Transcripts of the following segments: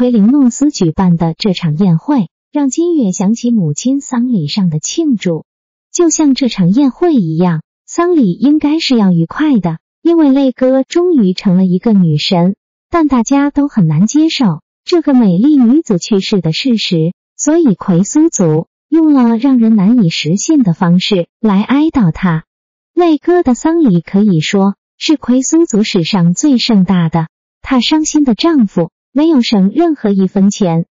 奎林诺斯举办的这场宴会，让金月想起母亲丧礼上的庆祝。就像这场宴会一样，丧礼应该是要愉快的，因为泪哥终于成了一个女神。但大家都很难接受这个美丽女子去世的事实，所以奎苏族用了让人难以实现的方式来哀悼她。泪哥的丧礼可以说是奎苏族史上最盛大的。她伤心的丈夫。没有省任何一分钱，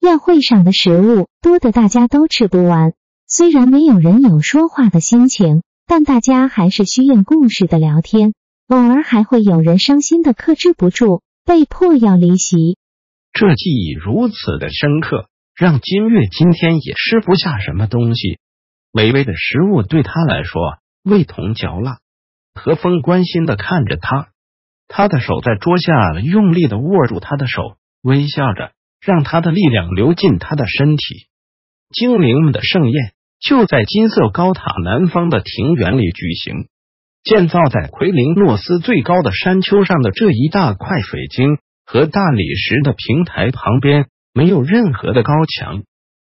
宴会上的食物多得大家都吃不完。虽然没有人有说话的心情，但大家还是虚应故事的聊天。偶尔还会有人伤心的克制不住，被迫要离席。这记忆如此的深刻，让金月今天也吃不下什么东西。美味的食物对他来说味同嚼蜡。何风关心的看着他。他的手在桌下用力的握住他的手，微笑着，让他的力量流进他的身体。精灵们的盛宴就在金色高塔南方的庭园里举行。建造在奎林诺斯最高的山丘上的这一大块水晶和大理石的平台旁边，没有任何的高墙。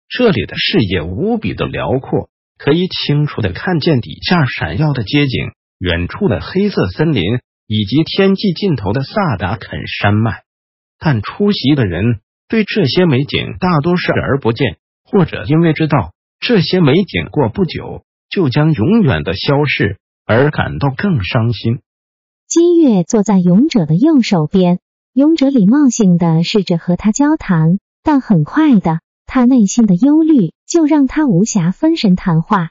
这里的视野无比的辽阔，可以清楚的看见底下闪耀的街景，远处的黑色森林。以及天际尽头的萨达肯山脉，但出席的人对这些美景大多视而不见，或者因为知道这些美景过不久就将永远的消逝而感到更伤心。金月坐在勇者的右手边，勇者礼貌性的试着和他交谈，但很快的，他内心的忧虑就让他无暇分神谈话。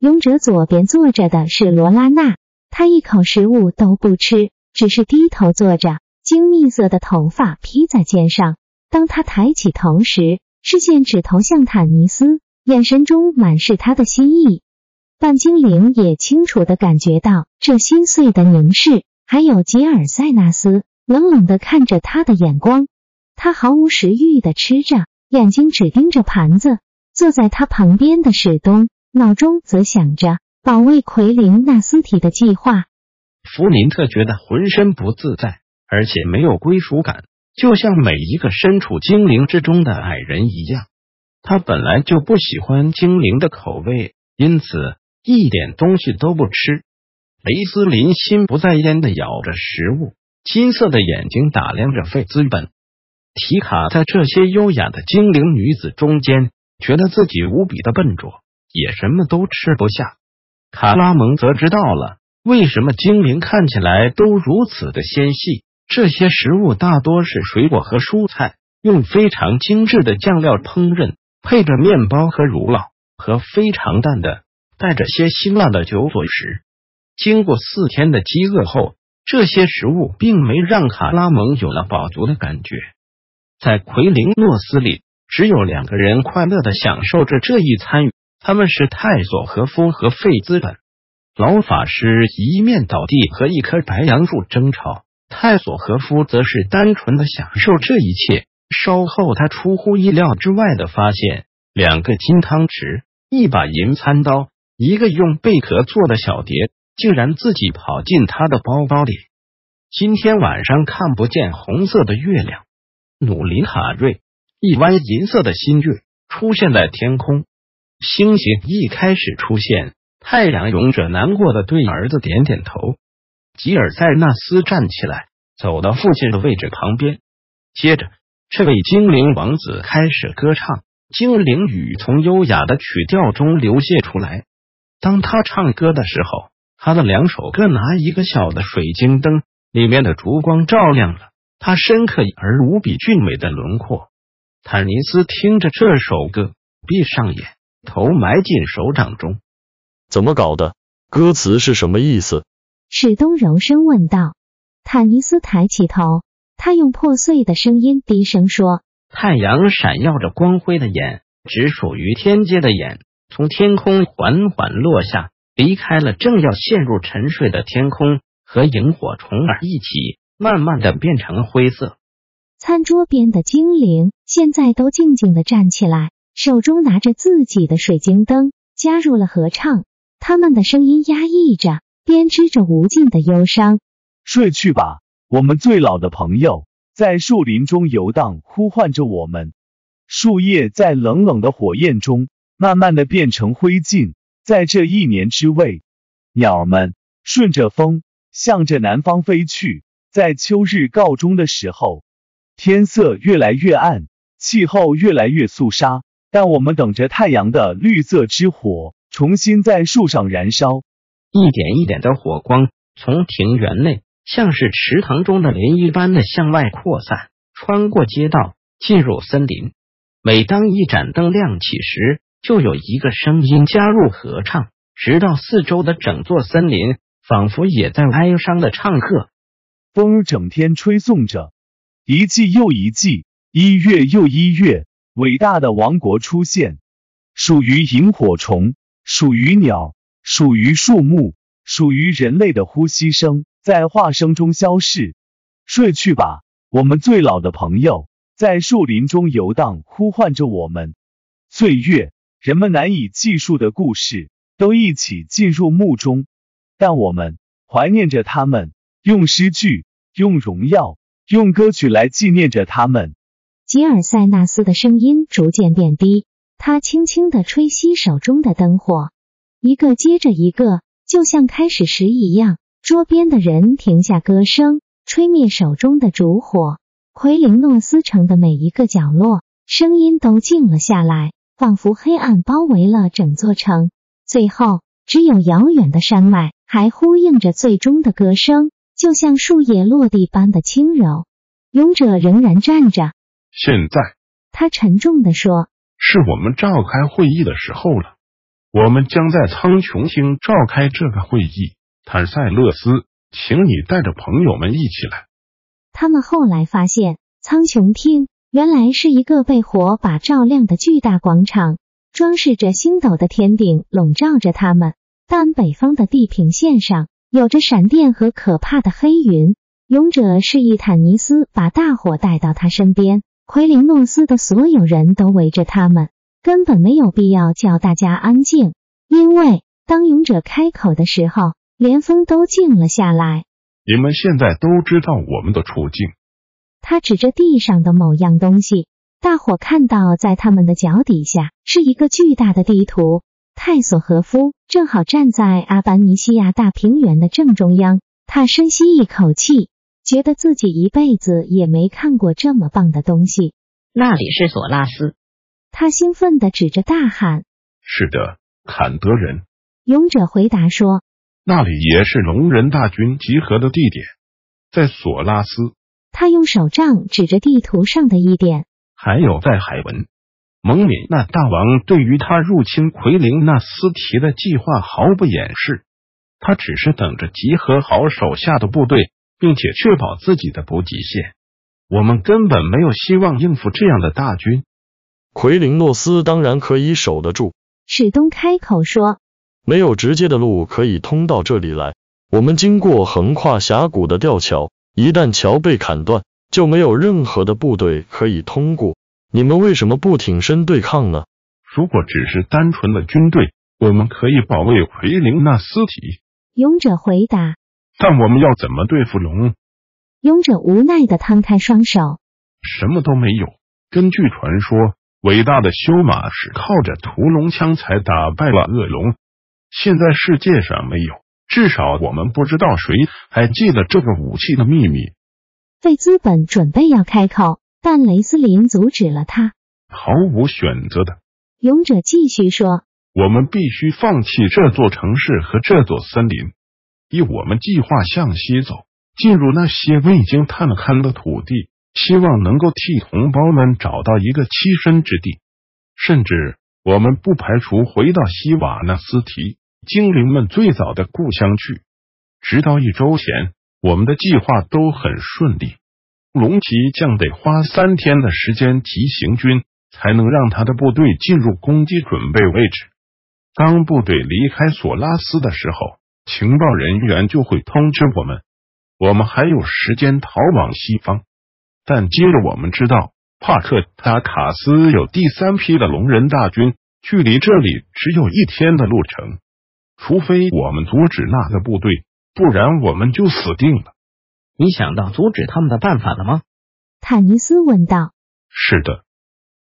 勇者左边坐着的是罗拉娜。他一口食物都不吃，只是低头坐着，精蜜色的头发披在肩上。当他抬起头时，视线只投向坦尼斯，眼神中满是他的心意。半精灵也清楚的感觉到这心碎的凝视，还有吉尔塞纳斯冷冷的看着他的眼光。他毫无食欲的吃着，眼睛只盯着盘子。坐在他旁边的史东脑中则想着。保卫奎林纳斯体的计划，弗林特觉得浑身不自在，而且没有归属感，就像每一个身处精灵之中的矮人一样。他本来就不喜欢精灵的口味，因此一点东西都不吃。雷斯林心不在焉的咬着食物，金色的眼睛打量着费兹本。提卡在这些优雅的精灵女子中间，觉得自己无比的笨拙，也什么都吃不下。卡拉蒙则知道了为什么精灵看起来都如此的纤细。这些食物大多是水果和蔬菜，用非常精致的酱料烹饪，配着面包和乳酪和非常淡的带着些辛辣的酒佐食。经过四天的饥饿后，这些食物并没让卡拉蒙有了饱足的感觉。在奎林诺斯里，只有两个人快乐的享受着这一餐。他们是泰索和夫和费兹本。老法师一面倒地和一棵白杨树争吵，泰索和夫则是单纯的享受这一切。稍后，他出乎意料之外的发现，两个金汤匙、一把银餐刀、一个用贝壳做的小碟，竟然自己跑进他的包包里。今天晚上看不见红色的月亮。努林卡瑞，一弯银色的新月出现在天空。星星一开始出现，太阳勇者难过的对儿子点点头。吉尔塞纳斯站起来，走到父亲的位置旁边。接着，这位精灵王子开始歌唱，精灵语从优雅的曲调中流泻出来。当他唱歌的时候，他的两手各拿一个小的水晶灯，里面的烛光照亮了他深刻而无比俊美的轮廓。坦尼斯听着这首歌，闭上眼。头埋进手掌中，怎么搞的？歌词是什么意思？史东柔声问道。坦尼斯抬起头，他用破碎的声音低声说：“太阳闪耀着光辉的眼，只属于天阶的眼，从天空缓缓落下，离开了正要陷入沉睡的天空，和萤火虫儿一起，慢慢的变成灰色。”餐桌边的精灵现在都静静的站起来，手中拿着自己的水晶灯，加入了合唱。他们的声音压抑着，编织着无尽的忧伤。睡去吧，我们最老的朋友，在树林中游荡，呼唤着我们。树叶在冷冷的火焰中，慢慢的变成灰烬。在这一年之未，鸟们顺着风，向着南方飞去。在秋日告终的时候。天色越来越暗，气候越来越肃杀，但我们等着太阳的绿色之火重新在树上燃烧。一点一点的火光从庭园内，像是池塘中的涟漪般的向外扩散，穿过街道，进入森林。每当一盏灯亮起时，就有一个声音加入合唱，直到四周的整座森林仿佛也在哀伤的唱和。风儿整天吹送着。一季又一季，一月又一月，伟大的王国出现，属于萤火虫，属于鸟，属于树木，属于人类的呼吸声，在化声中消逝。睡去吧，我们最老的朋友，在树林中游荡，呼唤着我们。岁月，人们难以计数的故事，都一起进入墓中，但我们怀念着他们，用诗句，用荣耀。用歌曲来纪念着他们。吉尔塞纳斯的声音逐渐变低，他轻轻的吹熄手中的灯火，一个接着一个，就像开始时一样。桌边的人停下歌声，吹灭手中的烛火。奎林诺斯城的每一个角落，声音都静了下来，仿佛黑暗包围了整座城。最后，只有遥远的山脉还呼应着最终的歌声。就像树叶落地般的轻柔，勇者仍然站着。现在，他沉重地说：“是我们召开会议的时候了。我们将在苍穹星召开这个会议。坦塞勒斯，请你带着朋友们一起来。”他们后来发现，苍穹厅原来是一个被火把照亮的巨大广场，装饰着星斗的天顶笼罩着他们，但北方的地平线上。有着闪电和可怕的黑云。勇者示意坦尼斯把大火带到他身边。奎林诺斯的所有人都围着他们，根本没有必要叫大家安静，因为当勇者开口的时候，连风都静了下来。你们现在都知道我们的处境。他指着地上的某样东西，大伙看到在他们的脚底下是一个巨大的地图。泰索和夫正好站在阿班尼西亚大平原的正中央，他深吸一口气，觉得自己一辈子也没看过这么棒的东西。那里是索拉斯，他兴奋地指着大喊：“是的，坎德人。”勇者回答说：“那里也是龙人大军集合的地点，在索拉斯。”他用手杖指着地图上的一点，还有在海文。蒙敏那大王对于他入侵奎林那斯提的计划毫不掩饰，他只是等着集合好手下的部队，并且确保自己的补给线。我们根本没有希望应付这样的大军。奎林诺斯当然可以守得住。史东开口说：“没有直接的路可以通到这里来。我们经过横跨峡谷的吊桥，一旦桥被砍断，就没有任何的部队可以通过。”你们为什么不挺身对抗呢？如果只是单纯的军队，我们可以保卫奎林纳斯体。勇者回答。但我们要怎么对付龙？勇者无奈的摊开双手。什么都没有。根据传说，伟大的修马是靠着屠龙枪才打败了恶龙。现在世界上没有，至少我们不知道谁还记得这个武器的秘密。费兹本准备要开口。但雷斯林阻止了他。毫无选择的勇者继续说：“我们必须放弃这座城市和这座森林，以我们计划向西走，进入那些未经探勘的土地，希望能够替同胞们找到一个栖身之地。甚至我们不排除回到西瓦纳斯提精灵们最早的故乡去。直到一周前，我们的计划都很顺利。”龙骑将得花三天的时间急行军，才能让他的部队进入攻击准备位置。当部队离开索拉斯的时候，情报人员就会通知我们，我们还有时间逃往西方。但接着我们知道，帕克塔卡斯有第三批的龙人大军，距离这里只有一天的路程。除非我们阻止那个部队，不然我们就死定了。你想到阻止他们的办法了吗？坦尼斯问道。是的。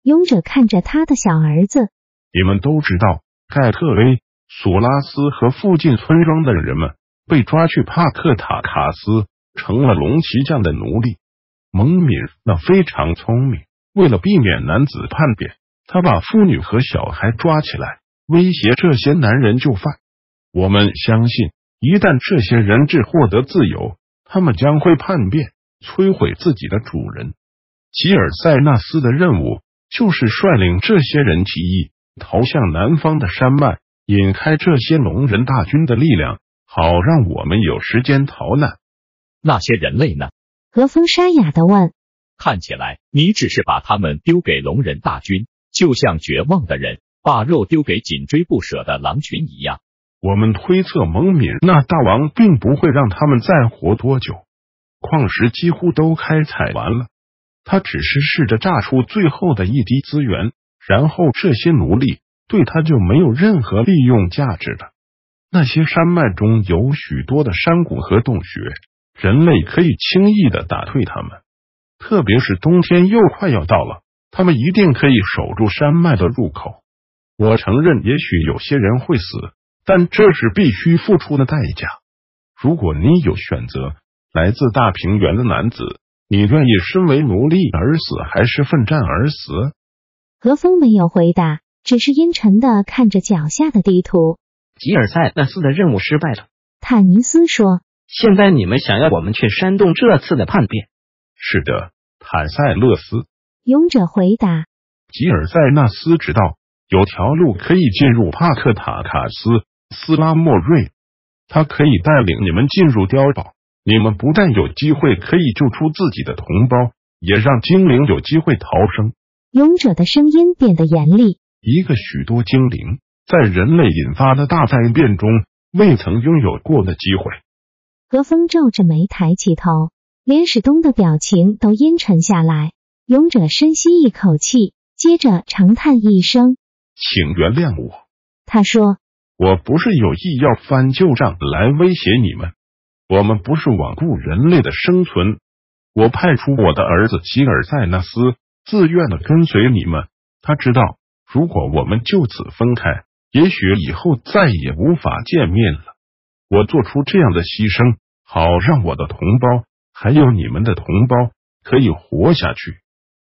勇者看着他的小儿子。你们都知道，盖特威、索拉斯和附近村庄的人们被抓去帕克塔卡斯，成了龙骑将的奴隶。蒙敏那非常聪明，为了避免男子叛变，他把妇女和小孩抓起来，威胁这些男人就范。我们相信，一旦这些人质获得自由，他们将会叛变，摧毁自己的主人。吉尔塞纳斯的任务就是率领这些人起义，逃向南方的山脉，引开这些龙人大军的力量，好让我们有时间逃难。那些人类呢？何风沙哑的问。看起来你只是把他们丢给龙人大军，就像绝望的人把肉丢给紧追不舍的狼群一样。我们推测蒙敏那大王并不会让他们再活多久，矿石几乎都开采完了，他只是试着榨出最后的一滴资源，然后这些奴隶对他就没有任何利用价值了。那些山脉中有许多的山谷和洞穴，人类可以轻易的打退他们，特别是冬天又快要到了，他们一定可以守住山脉的入口。我承认，也许有些人会死。但这是必须付出的代价。如果你有选择，来自大平原的男子，你愿意身为奴隶而死，还是奋战而死？何风没有回答，只是阴沉的看着脚下的地图。吉尔塞纳斯的任务失败了，坦尼斯说。现在你们想要我们去煽动这次的叛变？是的，坦塞勒斯。勇者回答。吉尔塞纳斯知道有条路可以进入帕克塔卡斯。斯拉莫瑞，他可以带领你们进入碉堡。你们不但有机会可以救出自己的同胞，也让精灵有机会逃生。勇者的声音变得严厉。一个许多精灵在人类引发的大灾变中未曾拥有过的机会。何风皱着眉抬起头，连史东的表情都阴沉下来。勇者深吸一口气，接着长叹一声：“请原谅我。”他说。我不是有意要翻旧账来威胁你们，我们不是罔顾人类的生存。我派出我的儿子吉尔塞纳斯，自愿的跟随你们。他知道，如果我们就此分开，也许以后再也无法见面了。我做出这样的牺牲，好让我的同胞还有你们的同胞可以活下去。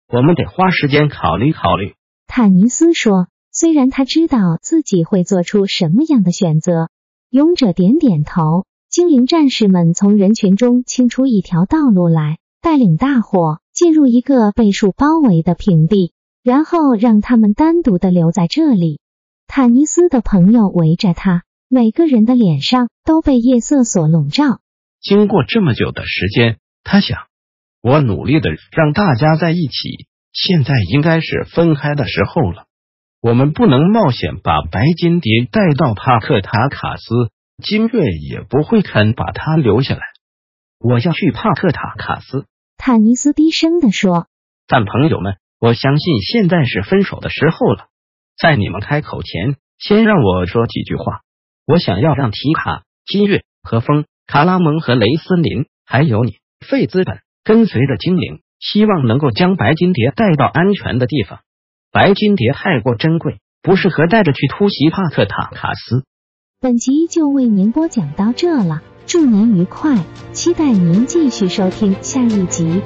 我们得花时间考虑考虑。坦尼斯说。虽然他知道自己会做出什么样的选择，勇者点点头。精灵战士们从人群中清出一条道路来，带领大伙进入一个被树包围的平地，然后让他们单独的留在这里。坦尼斯的朋友围着他，每个人的脸上都被夜色所笼罩。经过这么久的时间，他想，我努力的让大家在一起，现在应该是分开的时候了。我们不能冒险把白金蝶带到帕克塔卡斯，金月也不会肯把他留下来。我要去帕克塔卡斯，坦尼斯低声的说。但朋友们，我相信现在是分手的时候了。在你们开口前，先让我说几句话。我想要让提卡、金月和风、卡拉蒙和雷森林，还有你费资本，跟随着精灵，希望能够将白金蝶带到安全的地方。白金蝶太过珍贵，不适合带着去突袭帕克塔卡斯。本集就为您播讲到这了，祝您愉快，期待您继续收听下一集。